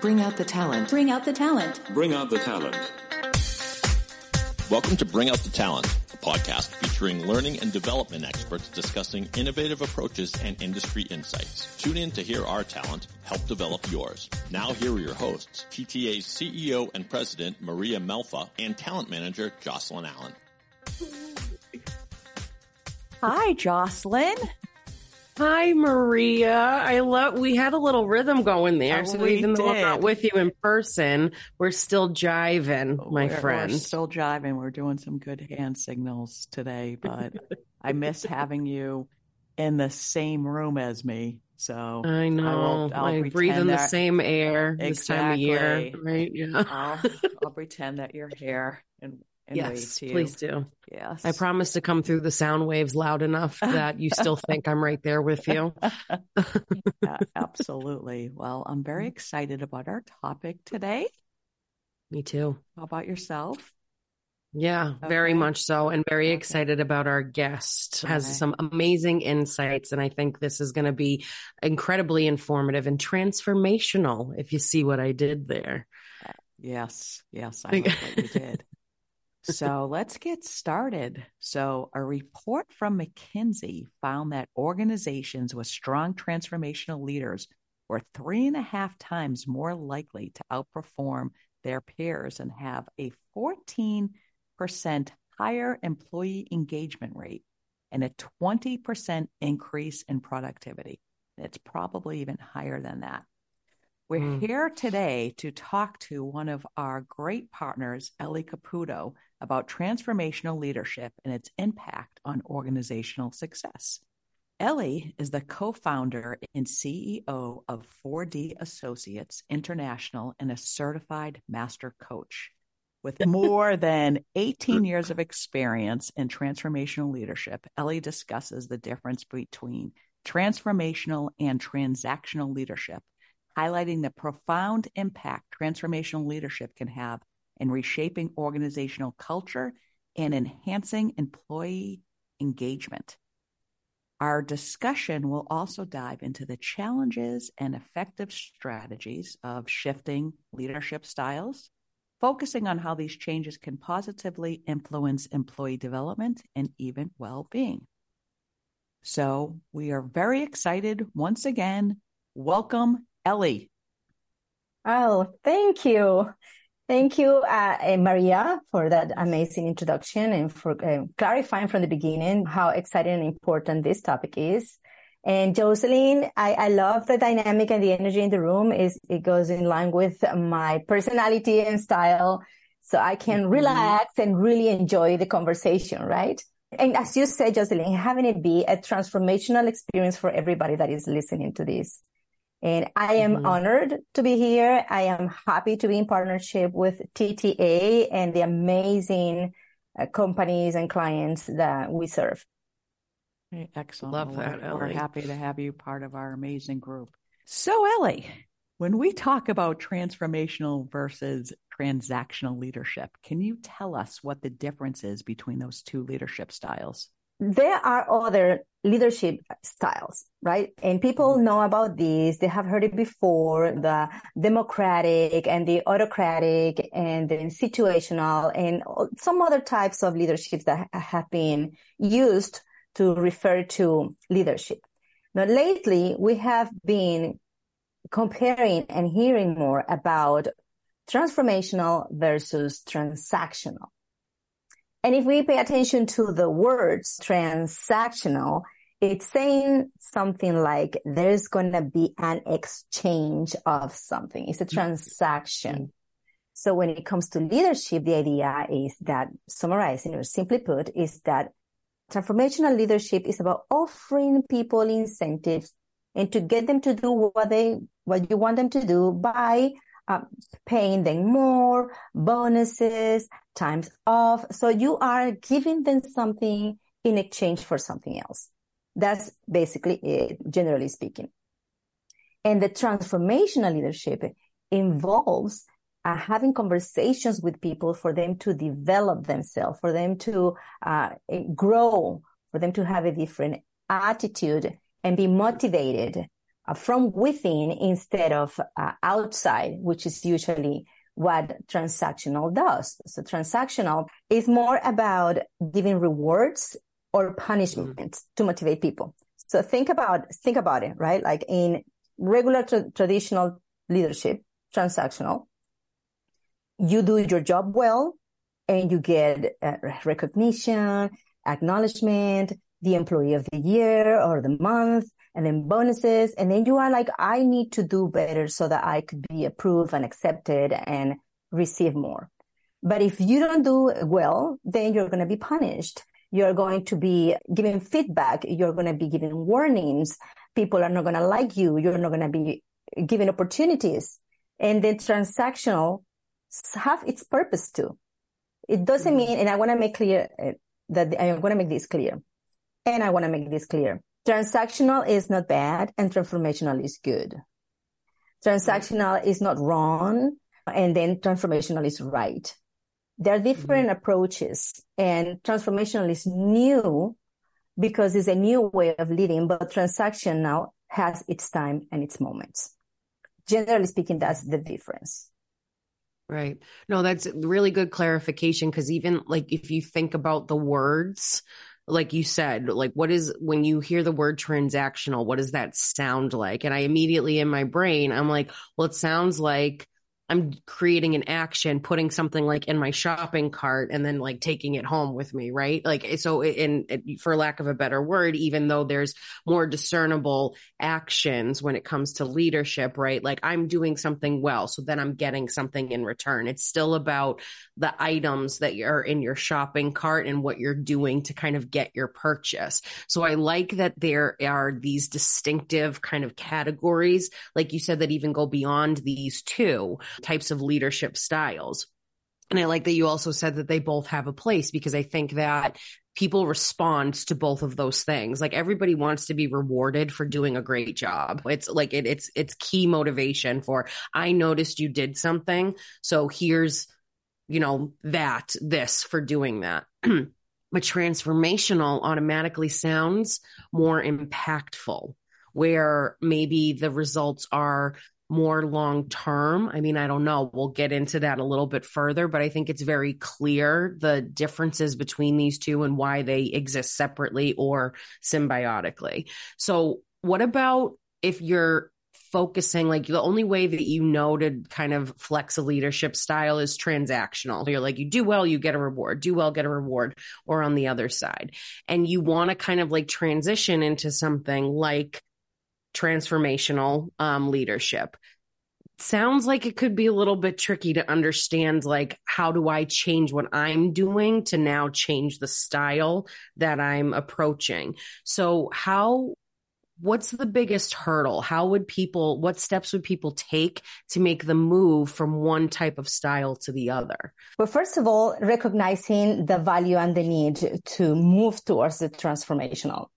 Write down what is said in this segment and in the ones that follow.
Bring out the talent. Bring out the talent. Bring out the talent. Welcome to Bring Out the Talent, a podcast featuring learning and development experts discussing innovative approaches and industry insights. Tune in to hear our talent help develop yours. Now here are your hosts, TTA's CEO and President Maria Melfa and Talent Manager Jocelyn Allen. Hi, Jocelyn. Hi, Maria. I love, we had a little rhythm going there. Oh, so we even though I'm not with you in person, we're still jiving, oh, my We're- friend. We're still jiving. We're doing some good hand signals today, but I miss having you in the same room as me. So I know. I'll I breathe pretend in the same air this time of year, right? Yeah. I'll, I'll pretend that you're here and, and yes, please do. Yes. I promise to come through the sound waves loud enough that you still think I'm right there with you. Yeah, absolutely. Well, I'm very mm. excited about our topic today. Me too. How about yourself? Yeah, very much so. And very Okay. excited about our guest. Has some amazing insights. And I think this is going to be incredibly informative and transformational if you see what I did there. Uh, yes, yes, I Thank- like what you did. So let's get started. So, a report from McKinsey found that organizations with strong transformational leaders were three and a half times more likely to outperform their peers and have a 14% higher employee engagement rate and a 20% increase in productivity. It's probably even higher than that. We're Mm. here today to talk to one of our great partners, Ely Caputo, about transformational leadership and its impact on organizational success. Ely is the co founder and CEO of 4D Associates International and a certified master coach. With more than 18 years of experience in transformational leadership, Ely discusses the difference between transformational and transactional leadership, highlighting the profound impact transformational leadership can have in reshaping organizational culture and enhancing employee engagement. Our discussion will also dive into the challenges and effective strategies of shifting leadership styles, focusing on how these changes can positively influence employee development and even well being. So, we are very excited once again. Welcome, Ely. Oh, thank you. Thank you, uh, eh, Maria, for that amazing introduction and for uh, clarifying from the beginning how exciting and important this topic is. And Jocelyn, I, I love the dynamic and the energy in the room. Is it goes in line with my personality and style, so I can Mhm. relax and really enjoy the conversation, right? And as you said, Jocelyn, having it be a transformational experience for everybody that is listening to this. And I am Mhm. honored to be here. I am happy to be in partnership with TTA and the amazing uh, companies and clients that we serve. Excellent. Love Well, that, we're, we're happy to have you part of our amazing group. So, Ely, when we talk about transformational versus transactional leadership, can you tell us what the difference is between those two leadership styles? There are other leadership styles, right? And people mm-hmm. know about these. They have heard it before, the democratic and the autocratic and then situational and some other types of leaderships that have been used to refer to leadership. Now, lately, we have been comparing and hearing more about transformational versus transactional. And if we pay attention to the words transactional, it's saying something like there's going to be an exchange of something. It's a mm-hmm. transaction. So when it comes to leadership, the idea is that summarizing or simply put is that transformational leadership is about offering people incentives and to get them to do what they, what you want them to do by uh, paying them more, bonuses, times off. So you are giving them something in exchange for something else. That's basically it, generally speaking. And the transformational leadership involves uh, having conversations with people for them to develop themselves, for them to uh, grow, for them to have a different attitude and be motivated uh, from within instead of uh, outside, which is usually what transactional does. So transactional is more about giving rewards or punishment mm. to motivate people. So think about, think about it, right? Like in regular tra- traditional leadership, transactional, you do your job well and you get uh, recognition, acknowledgement, the employee of the year or the month, and then bonuses. And then you are like, I need to do better so that I could be approved and accepted and receive more. But if you don't do well, then you're going to be punished. You're going to be given feedback. You're going to be given warnings. People are not going to like you. You're not going to be given opportunities. And then transactional have its purpose too. It doesn't mm-hmm. mean, and I want to make clear uh, that I want to make this clear. And I want to make this clear. Transactional is not bad and transformational is good. Transactional is not wrong and then transformational is right. There are different mm-hmm. approaches and transformational is new because it's a new way of leading, but transactional has its time and its moments. Generally speaking, that's the difference. Right. No, that's really good clarification because even like if you think about the words, like you said, like what is when you hear the word transactional, what does that sound like? And I immediately in my brain, I'm like, well, it sounds like I'm creating an action, putting something like in my shopping cart and then like taking it home with me, right? Like, eh, so eh, in, in, eh, for lack of a better word, even though there's more discernible actions when it comes to leadership, right? Like I'm doing something well. So then I'm getting something in return. It's still about the items that are in your shopping cart and what you're doing to kind of get your purchase. So I like that there are these distinctive kind of categories, like you said, that even go beyond these two types of leadership styles. And I like that you also said that they both have a place because I think that people respond to both of those things. Like everybody wants to be rewarded for doing a great job. It's like it, it's it's key motivation for I noticed you did something, so here's you know that this for doing that. but transformational automatically sounds more impactful where maybe the results are more long term. I mean, I don't know. We'll get into that a little bit further, but I think it's very clear the differences between these two and why they exist separately or symbiotically. So, what about if you're focusing like the only way that you know to kind of flex a leadership style is transactional. You're like, you do well, you get a reward, do well, get a reward, or on the other side. And you want to kind of like transition into something like transformational um, leadership. Sounds like it could be a little bit tricky to understand like how do i change what i'm doing to now change the style that i'm approaching? So how what's the biggest hurdle? How would people what steps would people take to make the move from one type of style to the other? Well first of all recognizing the value and the need to move towards the transformational.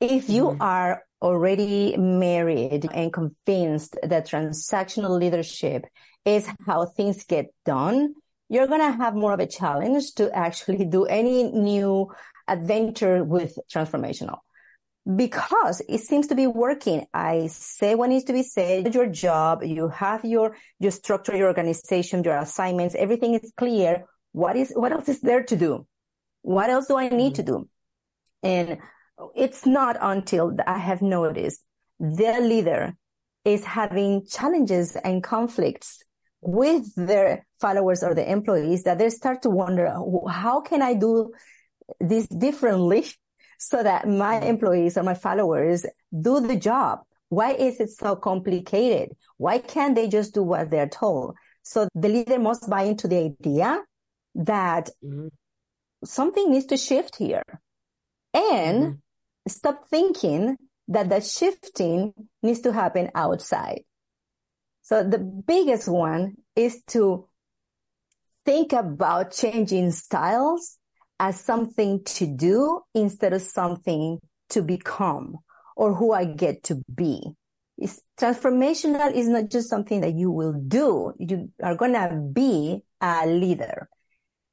If you mm-hmm. are already married and convinced that transactional leadership is how things get done, you're going to have more of a challenge to actually do any new adventure with transformational because it seems to be working. I say what needs to be said, your job, you have your, your structure, your organization, your assignments, everything is clear. What is, what else is there to do? What else do I need mm-hmm. to do? And it's not until I have noticed their leader is having challenges and conflicts with their followers or the employees that they start to wonder, how can I do this differently so that my mm-hmm. employees or my followers do the job? Why is it so complicated? Why can't they just do what they're told? So the leader must buy into the idea that mm-hmm. something needs to shift here. And mm-hmm stop thinking that the shifting needs to happen outside. So the biggest one is to think about changing styles as something to do instead of something to become or who I get to be. It's transformational is not just something that you will do. You are going to be a leader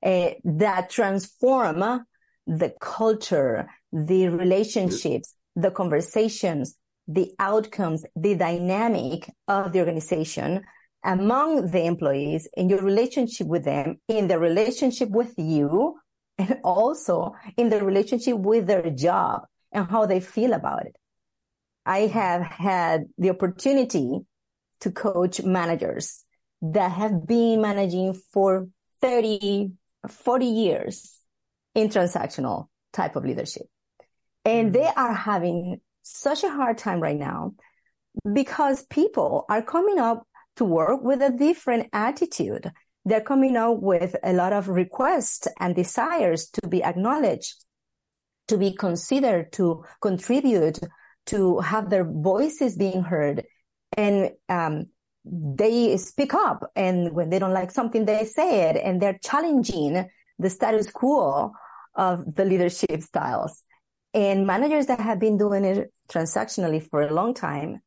uh, that transform the culture, the relationships, the conversations, the outcomes, the dynamic of the organization among the employees in your relationship with them, in the relationship with you, and also in the relationship with their job and how they feel about it. I have had the opportunity to coach managers that have been managing for 30, 40 years in transactional type of leadership. And mm-hmm. they are having such a hard time right now because people are coming up to work with a different attitude. They're coming up with a lot of requests and desires to be acknowledged, to be considered, to contribute, to have their voices being heard. And um, they speak up. And when they don't like something, they say it. And they're challenging the status quo of the leadership styles. And managers that have been doing it transactionally for a long time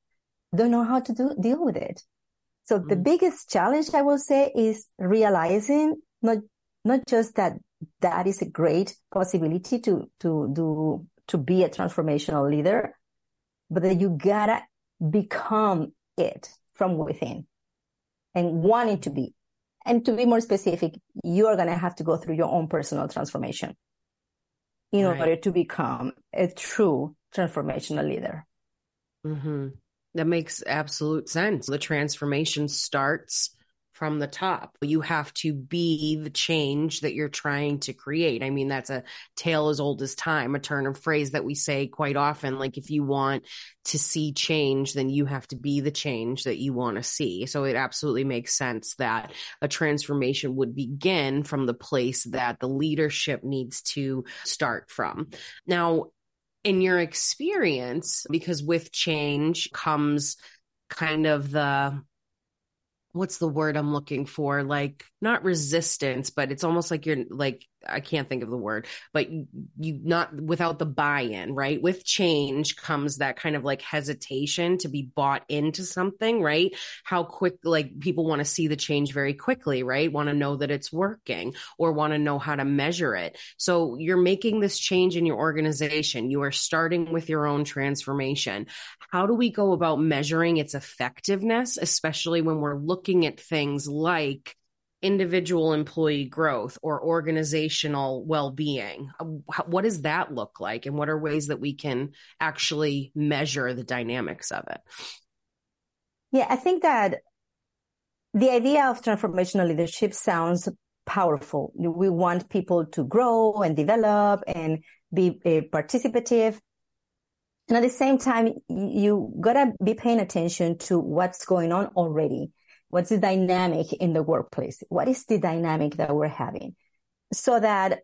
don't know how to do, deal with it. So mm-hmm. the biggest challenge I will say is realizing not, not just that that is a great possibility to, to do, to be a transformational leader, but that you gotta become it from within and wanting to be. And to be more specific, you are going to have to go through your own personal transformation in right. order to become a true transformational leader. Mm-hmm. That makes absolute sense. The transformation starts from the top. You have to be the change that you're trying to create. I mean, that's a tale as old as time, a turn of phrase that we say quite often. Like, if you want to see change, then you have to be the change that you want to see. So it absolutely makes sense that a transformation would begin from the place that the leadership needs to start from. Now, in your experience, because with change comes kind of the what's the word I'm looking for? Like not resistance, but it's almost like you're like I can't think of the word, but you, you not without the buy-in, right? With change comes that kind of like hesitation to be bought into something, right? How quick like people want to see the change very quickly, right? Want to know that it's working or want to know how to measure it. So you're making this change in your organization. You are starting with your own transformation. How do we go about measuring its effectiveness, especially when we're looking at things like individual employee growth or organizational well-being. What does that look like? And what are ways that we can actually measure the dynamics of it? Yeah i think that the idea of transformational leadership sounds powerful. We want people to grow and develop and be uh, participative. And at the same time you gotta be paying attention to what's going on already What's the dynamic in the workplace? What is the dynamic that we're having? So that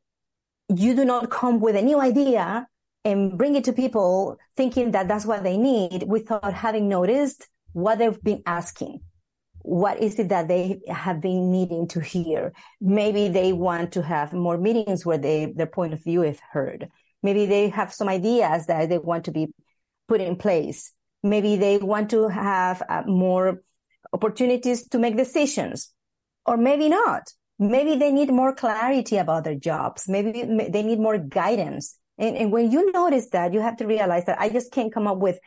you do not come with a new idea and bring it to people thinking that that's what they need without having noticed what they've been asking. What is it that they have been needing to hear? Maybe they want to have more meetings where they, their point of view is heard. Maybe they have some ideas that they want to be put in place. Maybe they want to have uh, more opportunities to make decisions, or maybe not. Maybe they need more clarity about their jobs. Maybe they need more guidance. And, and when you notice that, you have to realize that I just can't come up with,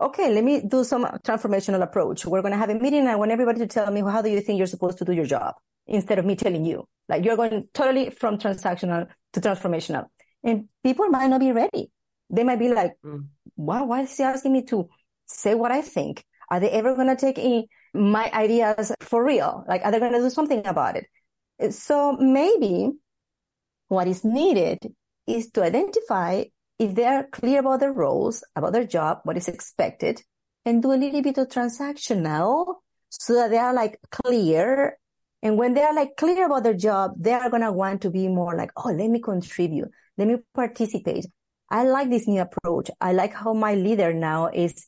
okay, let me do some transformational approach. We're going to have a meeting. and I want everybody to tell me, how do you think you're supposed to do your job? Instead of me telling you, like you're going totally from transactional to transformational. And people might not be ready. They might be like, mm. wow, why is he asking me to say what I think? Are they ever going to take any my ideas for real? Like, are they going to do something about it? So maybe what is needed is to identify if they are clear about their roles, about their job, what is expected, and do a little bit of transactional so that they are like clear. And when they are like clear about their job, they are going to want to be more like, oh, let me contribute. Let me participate. I like this new approach. I like how my leader now is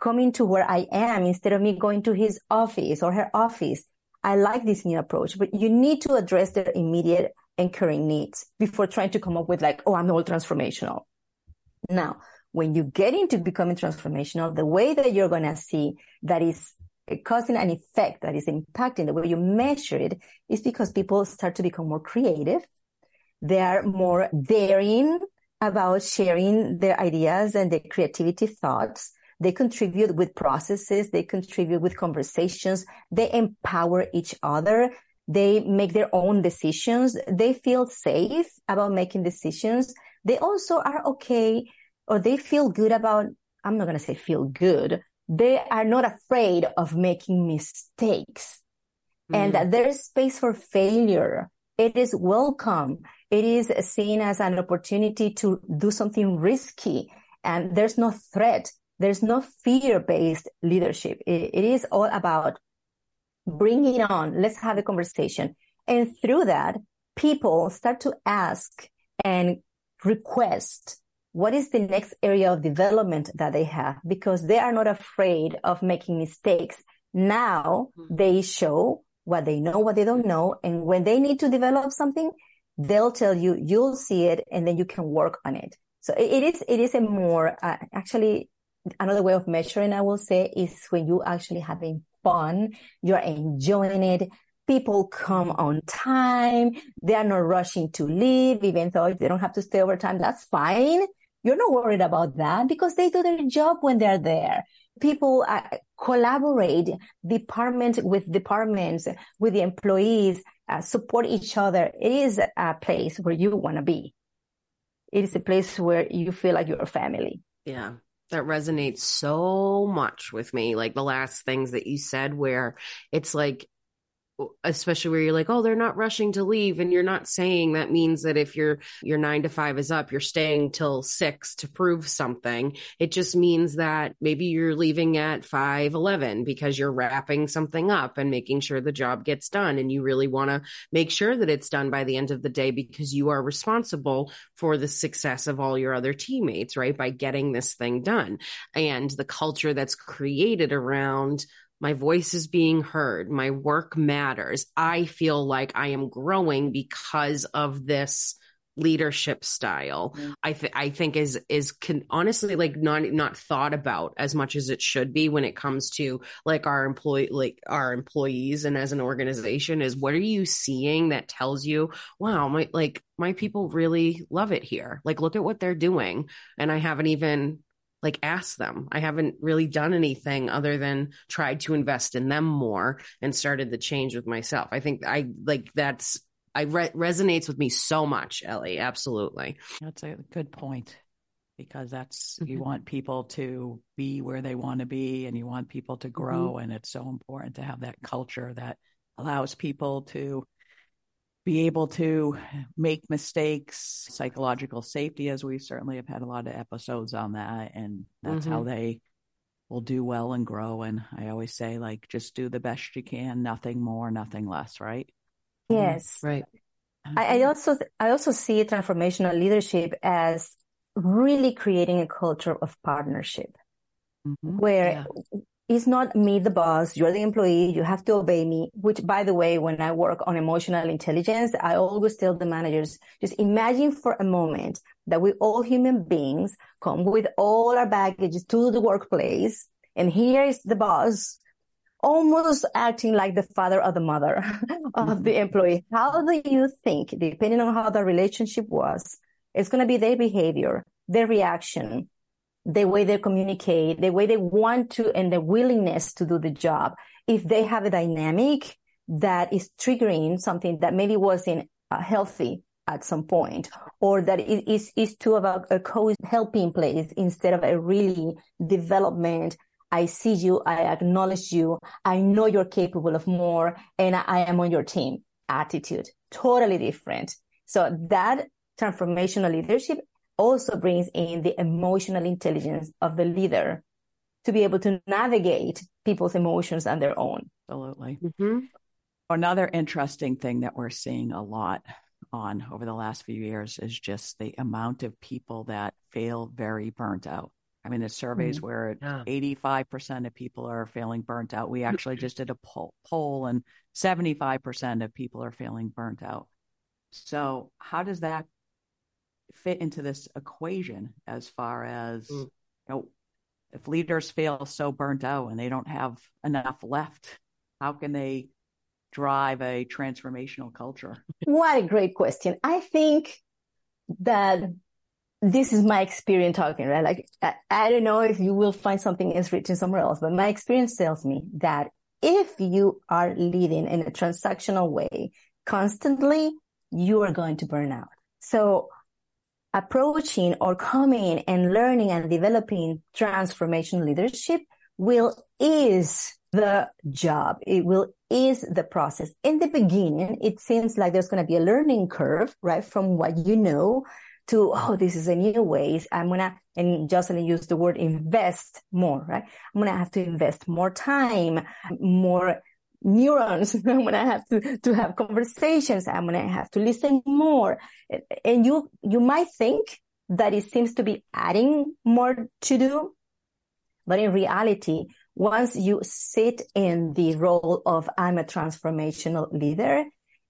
coming to where I am instead of me going to his office or her office. I like this new approach, but you need to address their immediate and current needs before trying to come up with like, oh, I'm all transformational. Now, when you get into becoming transformational, the way that you're going to see that is causing an effect that is impacting the way you measure it is because people start to become more creative. They are more daring about sharing their ideas and their creativity thoughts They contribute with processes. They contribute with conversations. They empower each other. They make their own decisions. They feel safe about making decisions. They also are okay or they feel good about, I'm not going to say feel good. They are not afraid of making mistakes mm. and there is space for failure. It is welcome. It is seen as an opportunity to do something risky and there's no threat. There's no fear based leadership. It, it is all about bringing on. Let's have a conversation. And through that, people start to ask and request what is the next area of development that they have because they are not afraid of making mistakes. Now mm-hmm. they show what they know, what they don't know. And when they need to develop something, they'll tell you, you'll see it and then you can work on it. So it is, it is a more, uh, actually another way of measuring, I will say is when you actually having fun, you're enjoying it. People come on time. They are not rushing to leave, even though they don't have to stay overtime. That's fine. You're not worried about that because they do their job when they're there. People uh, collaborate department with departments, with the employees, uh, support each other. It is a place where you want to be. It is a place where you feel like you're a family. Yeah that resonates so much with me. Like the last things that you said, where it's like especially where you're like oh they're not rushing to leave. And you're not saying that means that if your your 9 to 5 is up you're staying till 6 to prove something. It just means that maybe you're leaving at 5:11 because you're wrapping something up and making sure the job gets done. And you really want to make sure that it's done by the end of the day because you are responsible for the success of all your other teammates right by getting this thing done. And the culture that's created around my voice is being heard. My work matters. I feel like I am growing because of this leadership style. Mm-hmm. I th- I think is is can honestly like not not thought about as much as it should be when it comes to like our employee like our employees and as an organization is what are you seeing that tells you wow my like my people really love it here. Like look at what they're doing and I haven't even like ask them. I haven't really done anything other than tried to invest in them more and started the change with myself. I think I like that's I re- resonates with me so much, Ely. Absolutely. That's a good point because that's mm-hmm. you want people to be where they want to be and you want people to grow mm-hmm. and it's so important to have that culture that allows people to be able to make mistakes, psychological safety, as we certainly have had a lot of episodes on that. And that's mm-hmm. how they will do well and grow. And I always say, like, just do the best you can, nothing more, nothing less, right? Yes. Right. I, I also, I also see transformational leadership as really creating a culture of partnership mm-hmm. where yeah it's not me, the boss. You're the employee. You have to obey me. Which, by the way, when I work on emotional intelligence, I always tell the managers, just imagine for a moment that we all human beings come with all our baggages to the workplace. And here is the boss almost acting like the father or the mother of the mm-hmm. employee. How do you think, depending on how the relationship was, it's going to be their behavior, their reaction, the way they communicate, the way they want to, and the willingness to do the job. If they have a dynamic that is triggering something that maybe wasn't uh, healthy at some point, or that it is, is to about a co-helping place instead of a really development. I see you. I acknowledge you. I know you're capable of more and I am on your team attitude. Totally different. So that transformational leadership also brings in the emotional intelligence of the leader to be able to navigate people's emotions and their own. Absolutely. Mm-hmm. Another interesting thing that we're seeing a lot on over the last few years is just the amount of people that feel very burnt out. I mean, the surveys mm-hmm. where yeah. 85% of people are feeling burnt out. We actually just did a poll, poll and 75% of people are feeling burnt out. So, how does that fit into this equation as far as mm. you know if leaders feel so burnt out and they don't have enough left how can they drive a transformational culture what a great question i think that this is my experience talking, right? Like, I, I don't know if you will find something else written somewhere else, but my experience tells me that if you are leading in a transactional way constantly, you are going to burn out. So approaching or coming and learning and developing transformation leadership will is the job. It will is the process. In the beginning, it seems like there's going to be a learning curve, right? From what you know to, oh, this is a new way. I'm going to, and Jocelyn used the word invest more, right? I'm going to have to invest more time, more neurons. I'm to have to, to have conversations. I'm to have to listen more. And you, you might think that it seems to be adding more to do. But in reality, once you sit in the role of I'm a transformational leader,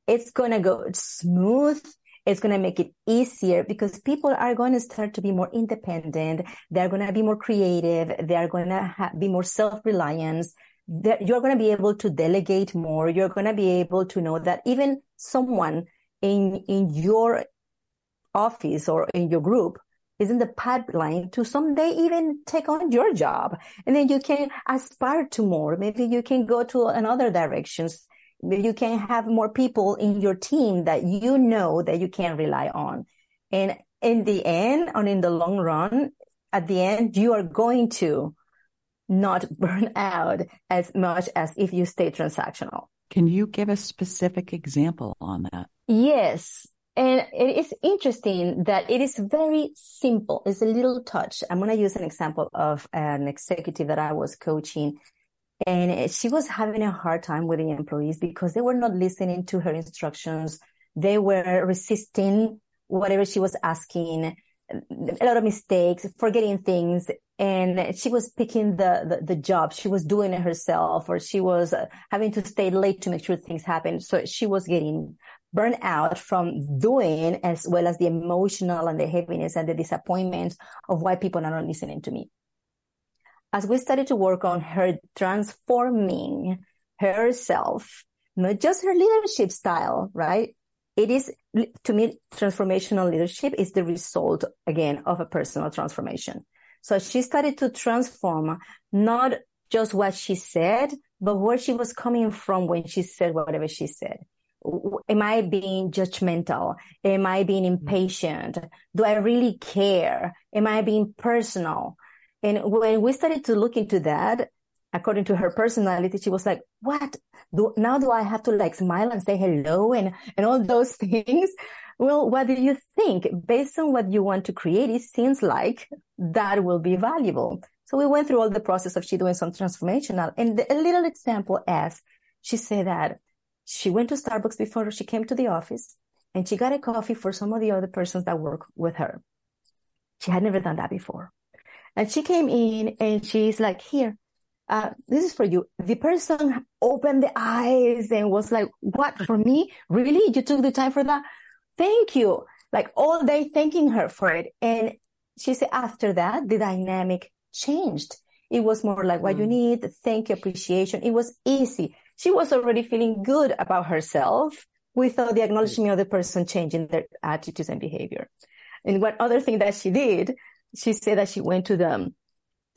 it's going to go smooth it's going to make it easier because people are going to start to be more independent. They're going to be more creative. They're going to ha- be more self-reliant. You're going to be able to delegate more. You're going to be able to know that even someone in, in your office or in your group is in the pipeline to someday even take on your job. And then you can aspire to more. Maybe you can go to another directions you can have more people in your team that you know that you can rely on. And in the end, and in the long run, at the end, you are going to not burn out as much as if you stay transactional. Can you give a specific example on that? Yes. And it is interesting that it is very simple. It's a little touch. I'm going to use an example of an executive that I was coaching and she was having a hard time with the employees because they were not listening to her instructions. They were resisting whatever she was asking, a lot of mistakes, forgetting things. And she was picking the, the, the job. She was doing it herself or she was uh, having to stay late to make sure things happen. So she was getting burnt out from doing as well as the emotional and the heaviness and the disappointment of why people are not listening to me as we started to work on her transforming herself, not just her leadership style, right? It is, to me, transformational leadership is the result, again, of a personal transformation. So she started to transform not just what she said, but where she was coming from when she said whatever she said. Am I being judgmental? Am I being mm-hmm. impatient? Do I really care? Am I being personal? And when we started to look into that, according to her personality, she was like, what? Do, now do I have to like smile and say hello and, and all those things? Well, what do you think? Based on what you want to create, it seems like that will be valuable. So we went through all the process of she doing some transformational and the, a little example as she said that she went to Starbucks before she came to the office and she got a coffee for some of the other persons that work with her. She had never done that before. And she came in and she's like, here, uh, this is for you. The person opened the eyes and was like, what for me? Really? You took the time for that? Thank you. Like all day thanking her for it. And she said after that, the dynamic changed. It was more like what mm. you need, thank you, appreciation. It was easy. She was already feeling good about herself without the acknowledgement of the person changing their attitudes and behavior. And one other thing that she did she said that she went to the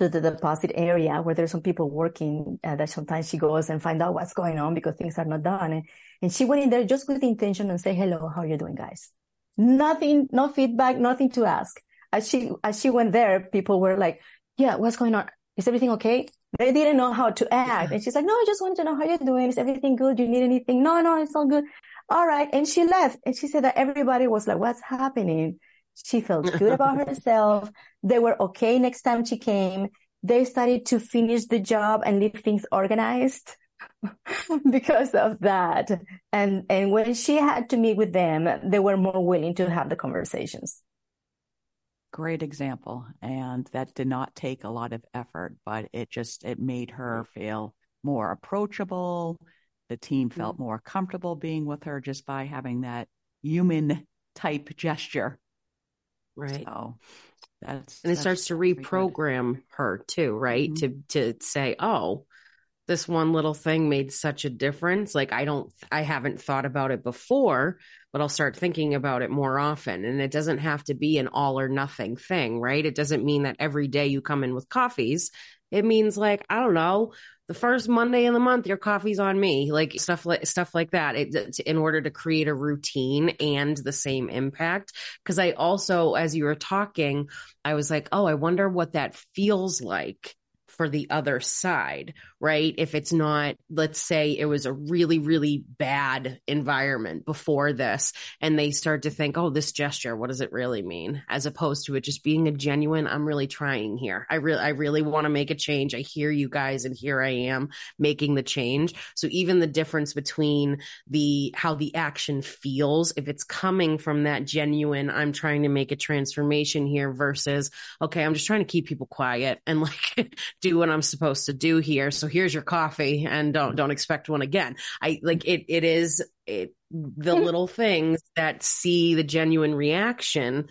to the deposit area where there's some people working uh, that sometimes she goes and find out what's going on because things are not done. And, and she went in there just with the intention and say, hello, how are you doing guys? Nothing, no feedback, nothing to ask. As she, as she went there, people were like, yeah, what's going on? Is everything okay? They didn't know how to act. And she's like, no, I just wanted to know how you're doing. Is everything good? Do you need anything? No, no, it's all good. All right. And she left and she said that everybody was like, what's happening? She felt good about herself. They were okay next time she came. They started to finish the job and leave things organized because of that. And, and when she had to meet with them, they were more willing to have the conversations. Great example. And that did not take a lot of effort, but it just, it made her feel more approachable. The team felt mm-hmm. more comfortable being with her just by having that human type gesture Right. So that's and it starts to reprogram her too, right? Mm-hmm. To to say, oh, this one little thing made such a difference. Like, I don't, I haven't thought about it before, but I'll start thinking about it more often. And it doesn't have to be an all or nothing thing, right? It doesn't mean that every day you come in with coffees. It means like, I don't know, the first Monday in the month, your coffee's on me, like stuff like stuff like that. It, in order to create a routine and the same impact. Because I also, as you were talking, I was like, oh, I wonder what that feels like for the other side, right? If it's not, let's say it was a really, really bad environment before this, and they start to think, oh, this gesture, what does it really mean? As opposed to it just being a genuine, I'm really trying here. I really, I really want to make a change. I hear you guys, and here I am making the change. So even the difference between the, how the action feels, if it's coming from that genuine, I'm trying to make a transformation here versus, okay, I'm just trying to keep people quiet and like do what I'm supposed to do here. So here's your coffee and don't don't expect one again. I like it it is it the hmm. little things that see the genuine reaction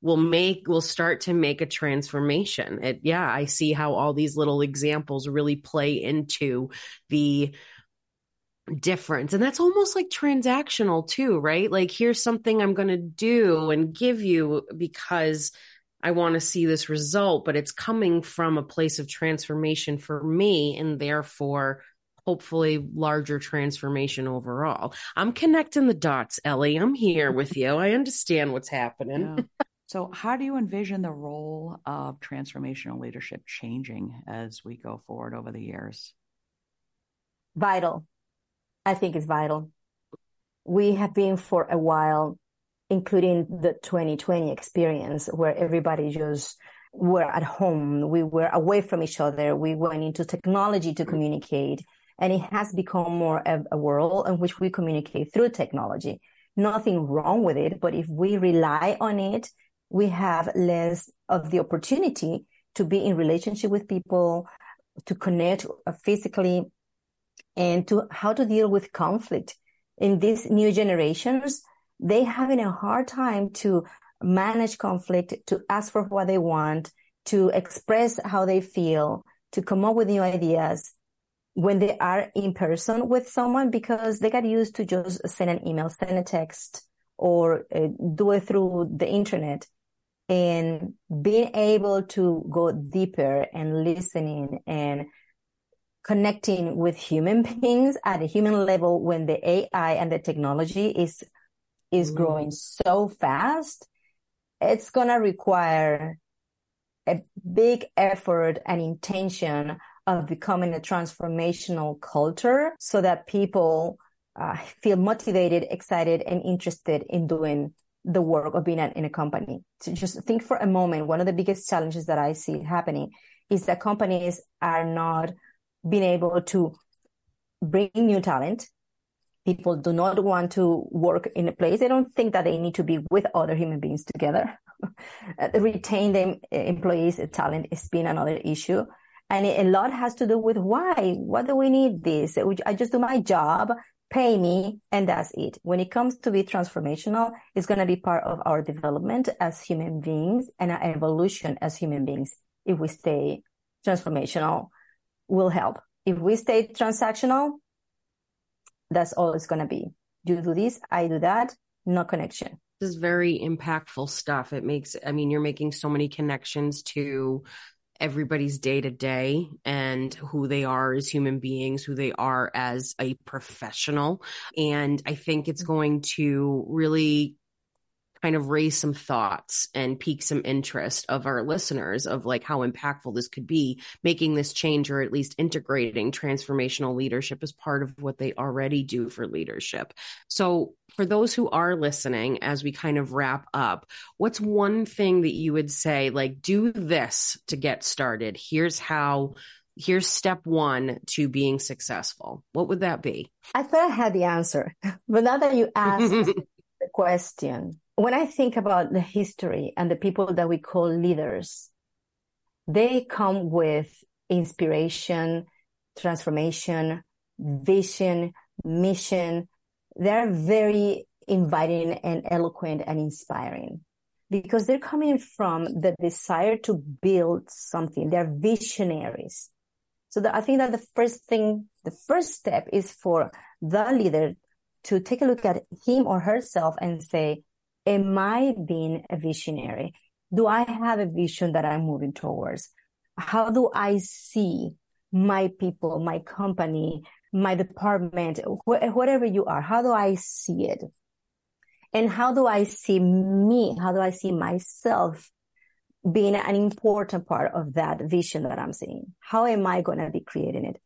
will make will start to make a transformation. It yeah, I see how all these little examples really play into the difference. And that's almost like transactional too, right? Like here's something I'm going to do and give you because I want to see this result, but it's coming from a place of transformation for me and therefore hopefully larger transformation overall. I'm connecting the dots, Ely. I'm here with you. I understand what's happening. Yeah. So, how do you envision the role of transformational leadership changing as we go forward over the years? Vital. I think it's vital. We have been for a while including the 2020 experience where everybody just were at home. We were away from each other. We went into technology to communicate and it has become more of a world in which we communicate through technology. Nothing wrong with it, but if we rely on it, we have less of the opportunity to be in relationship with people, to connect uh, physically, and to how to deal with conflict. In these new generations, they having a hard time to manage conflict, to ask for what they want, to express how they feel, to come up with new ideas when they are in person with someone because they got used to just send an email, send a text, or uh, do it through the internet. And being able to go deeper and listening and connecting with human beings at a human level when the AI and the technology is is mm. growing so fast, it's going to require a big effort and intention of becoming a transformational culture so that people uh, feel motivated, excited, and interested in doing the work of being in a company. So just think for a moment, one of the biggest challenges that I see happening is that companies are not being able to bring new talent people do not want to work in a place. They don't think that they need to be with other human beings together. Uh, retain them uh, employees uh, talent has been another issue. And a lot has to do with why, what do we need this? I just do my job, pay me, and that's it. When it comes to be transformational, it's going to be part of our development as human beings and our evolution as human beings. If we stay transformational, will help. If we stay transactional, that's all it's going to be. You do this, I do that, no connection. This is very impactful stuff. It makes, I mean, you're making so many connections to everybody's day to day and who they are as human beings, who they are as a professional. And I think it's mm-hmm. going to really kind of raise some thoughts and pique some interest of our listeners of like how impactful this could be, making this change or at least integrating transformational leadership as part of what they already do for leadership. So for those who are listening, as we kind of wrap up, what's one thing that you would say, like, do this to get started? Here's how here's step one to being successful. What would that be? I thought I had the answer, but now that you asked the question, when I think about the history and the people that we call leaders, they come with inspiration, transformation, vision, mission. They're very inviting and eloquent and inspiring because they're coming from the desire to build something. They're visionaries. So the, I think that the first thing, the first step is for the leader to take a look at him or herself and say, am I being a visionary? Do I have a vision that I'm moving towards? How do I see my people, my company, my department, wh- whatever you are? How do I see it? And how do I see me? How do I see myself being an important part of that vision that I'm seeing? How am I going to be creating it?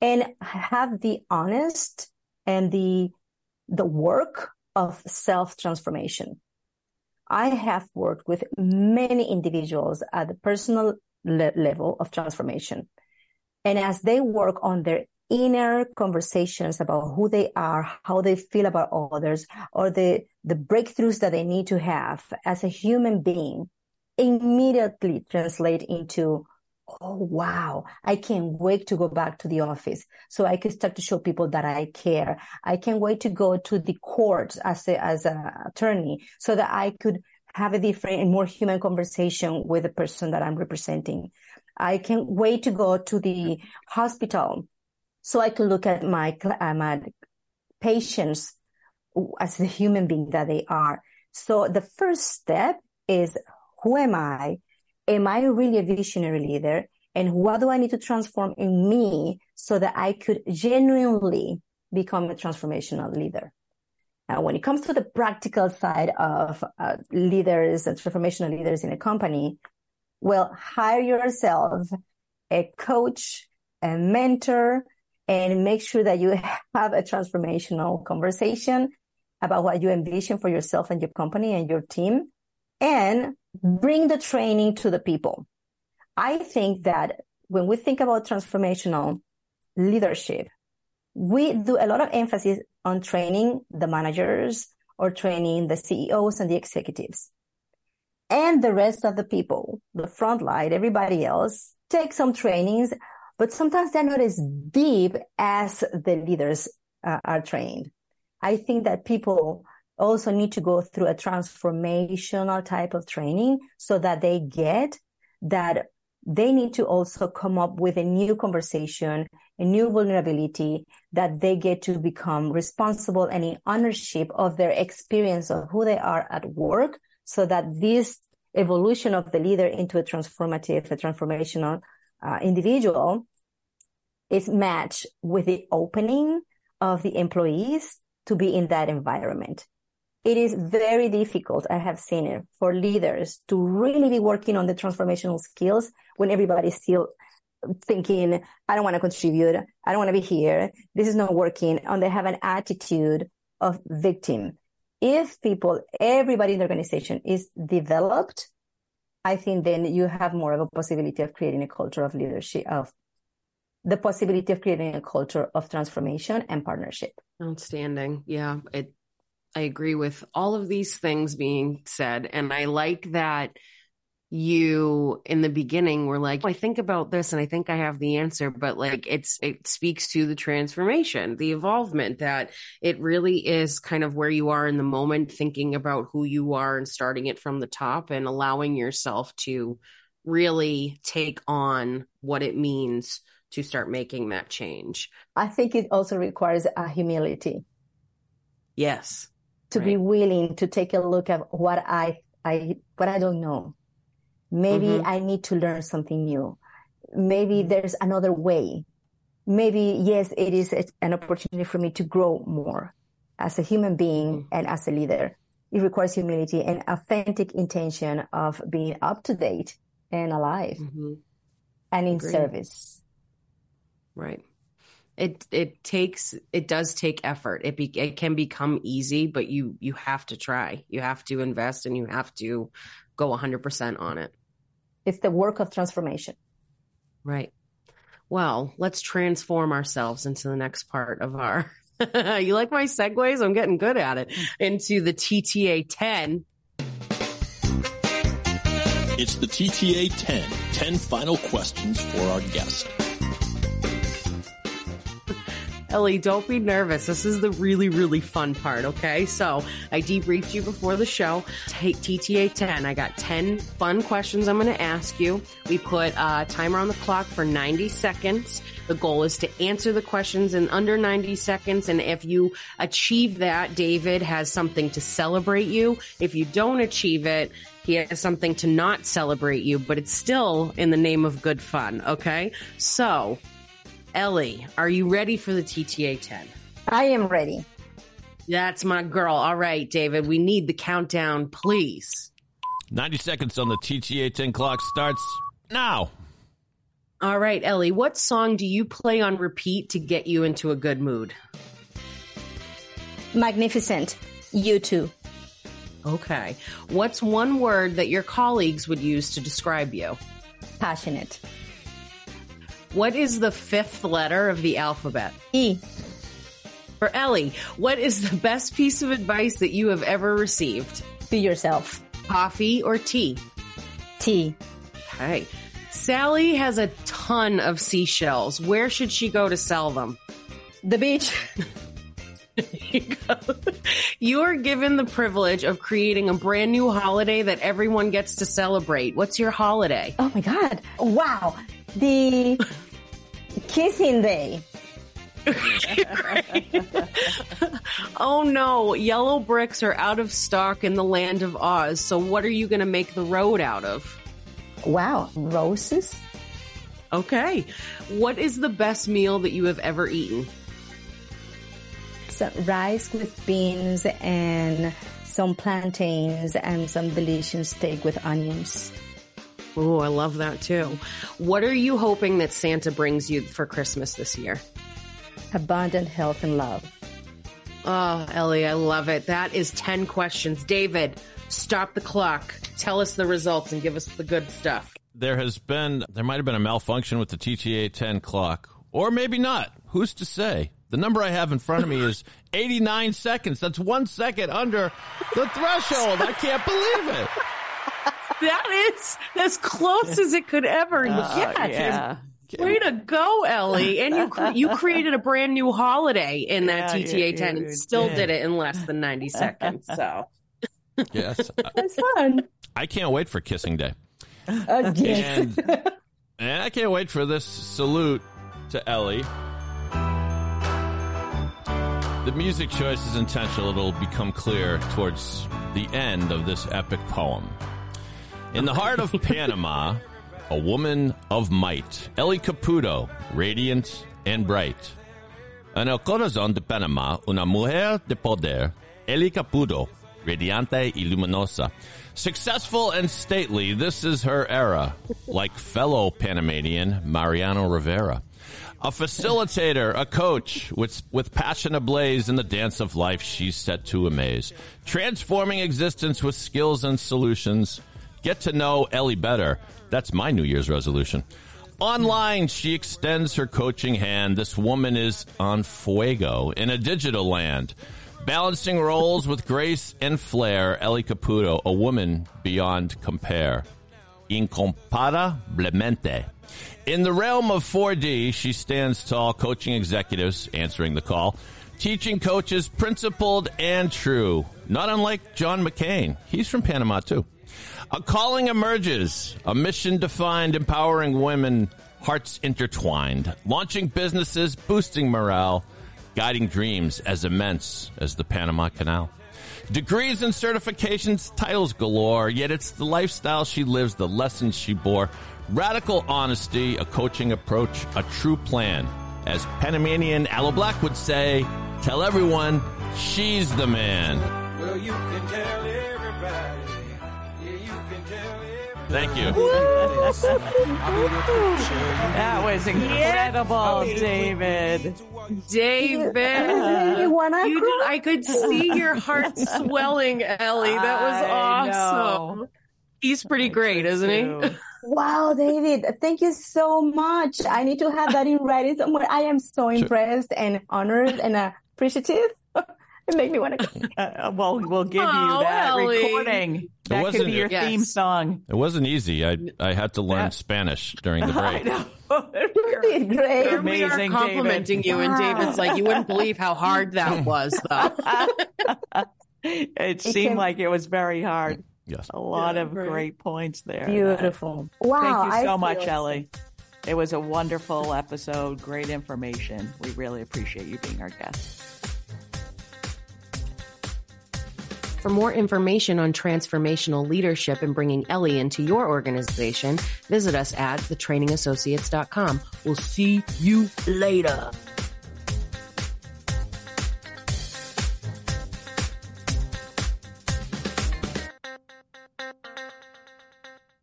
And have the honest and the, the work of self transformation. I have worked with many individuals at the personal le- level of transformation. And as they work on their inner conversations about who they are, how they feel about others, or the, the breakthroughs that they need to have as a human being, immediately translate into oh wow. I can't wait to go back to the office so i can start to show people that i care. I can't wait to go to the court as a as an attorney so that i could have a different and more human conversation with the person that i'm representing. I can't wait to go to the hospital so i can look at my uh, my patients as the human being that they are. So the first step is who am I? Am I really a visionary leader? And what do I need to transform in me so that I could genuinely become a transformational leader? Now, when it comes to the practical side of uh, leaders and transformational leaders in a company, well, hire yourself a coach, a mentor, and make sure that you have a transformational conversation about what you envision for yourself and your company and your team and bring the training to the people. I think that when we think about transformational leadership, we do a lot of emphasis on training the managers or training the CEOs and the executives. And the rest of the people, the front line, everybody else, take some trainings, but sometimes they're not as deep as the leaders uh, are trained. I think that people also need to go through a transformational type of training so that they get that they need to also come up with a new conversation, a new vulnerability that they get to become responsible and in ownership of their experience of who they are at work so that this evolution of the leader into a transformative, a transformational uh, individual is matched with the opening of the employees to be in that environment it is very difficult, I have seen it, for leaders to really be working on the transformational skills when everybody's still thinking, I don't want to contribute. I don't want to be here. This is not working. And they have an attitude of victim. If people, everybody in the organization is developed, I think then you have more of a possibility of creating a culture of leadership, of the possibility of creating a culture of transformation and partnership. Outstanding. Yeah. It I agree with all of these things being said. And I like that you in the beginning were like, oh, I think about this and I think I have the answer, but like it's, it speaks to the transformation, the evolvement that it really is kind of where you are in the moment, thinking about who you are and starting it from the top and allowing yourself to really take on what it means to start making that change. I think it also requires a humility. Yes to right. be willing to take a look at what I, I, what I don't know. Maybe mm-hmm. I need to learn something new. Maybe mm-hmm. there's another way. Maybe, yes, it is an opportunity for me to grow more as a human being mm-hmm. and as a leader. It requires humility and authentic intention of being up to date and alive mm-hmm. and in Agreed. service. Right it it takes it does take effort. It be, it can become easy but you you have to try. You have to invest and you have to go 100% on it. It's the work of transformation. Right. Well let's transform ourselves into the next part of our you like my segues? I'm getting good at it. Into the tta 10 it's the tta 10 10 final questions for our guest Ely, don't be nervous. This is the really, really fun part, okay? So I debriefed you before the show. Take TTA 10. I got 10 fun questions I'm going to ask you. We put a timer on the clock for 90 seconds. The goal is to answer the questions in under 90 seconds. And if you achieve that, David has something to celebrate you. If you don't achieve it, he has something to not celebrate you, but it's still in the name of good fun. Okay. So Ely, are you ready for the TTA 10? I am ready. That's my girl. All right, David, we need the countdown, please. 90 seconds on the TTA 10 clock starts now. All right, Ely, what song do you play on repeat to get you into a good mood? Magnificent. You too. Okay. What's one word that your colleagues would use to describe you? Passionate. What is the fifth letter of the alphabet? E. For Ely, what is the best piece of advice that you have ever received? Be yourself. Coffee or tea? Tea. Okay. Sally has a ton of seashells. Where should she go to sell them? The beach. you are given the privilege of creating a brand new holiday that everyone gets to celebrate. What's your holiday? Oh my God. Wow. The kissing day. oh no, yellow bricks are out of stock in the land of Oz. So what are you going to make the road out of? Wow, roses. Okay. What is the best meal that you have ever eaten? Some rice with beans and some plantains and some delicious steak with onions. Oh, I love that too. What are you hoping that Santa brings you for Christmas this year? Abundant health and love. Oh, Ely, I love it. That is 10 questions. David, stop the clock. Tell us the results and give us the good stuff. There has been, there might have been a malfunction with the TTA 10 clock, or maybe not. Who's to say? The number I have in front of me is 89 seconds. That's one second under the threshold. I can't believe it. That is as close as it could ever uh, get. Yeah. Way to go, Ely! And you you created a brand new holiday in that yeah, TTA ten, and still yeah. did it in less than ninety seconds. So, yes, that's fun. I can't wait for Kissing Day. Uh, yes. and, and I can't wait for this salute to Ely. The music choice is intentional. It'll become clear towards the end of this epic poem. In the heart of Panama, a woman of might, Ely Caputo, radiant and bright. En el corazón de Panama, una mujer de poder, Ely Caputo, radiante y luminosa. Successful and stately, this is her era, like fellow Panamanian Mariano Rivera. A facilitator, a coach with, with passion ablaze in the dance of life she's set to amaze. Transforming existence with skills and solutions Get to know Ely better. That's my New Year's resolution. Online, she extends her coaching hand. This woman is on fuego in a digital land. Balancing roles with grace and flair, Ely Caputo, a woman beyond compare. Incomparablemente. In the realm of 4D, she stands tall, coaching executives, answering the call, teaching coaches principled and true. Not unlike John McCain. He's from Panama, too. A calling emerges, a mission defined, empowering women, hearts intertwined, launching businesses, boosting morale, guiding dreams as immense as the Panama Canal. Degrees and certifications, titles galore, yet it's the lifestyle she lives, the lessons she bore. Radical honesty, a coaching approach, a true plan. As Panamanian Aloe Blacc would say, tell everyone she's the man. Well, Thank you. that was incredible, David. David, you did, I could see your heart swelling, Ely. That was awesome. He's pretty great, isn't he? Wow, David, thank you so much. I need to have that in writing somewhere. I am so impressed and honored and appreciative. It made me want to. Uh, well, we'll give you Oh, that Ely. recording. That could wasn't- be your Yes. theme song. It wasn't easy. I I had to learn Yeah. Spanish during the I break. know. You did great. You're we are amazing, complimenting David. you, and Wow. David's like, you wouldn't believe how hard that was, though. it seemed can- like it was very hard. Yes. A lot Yeah, of right. great points there. Beautiful. Wow. Thank you I so much, feel- Ely. It was a wonderful episode. Great information. We really appreciate you being our guest. For more information on transformational leadership and bringing Ely into your organization, visit us at thetrainingassociates.com. We'll see you later.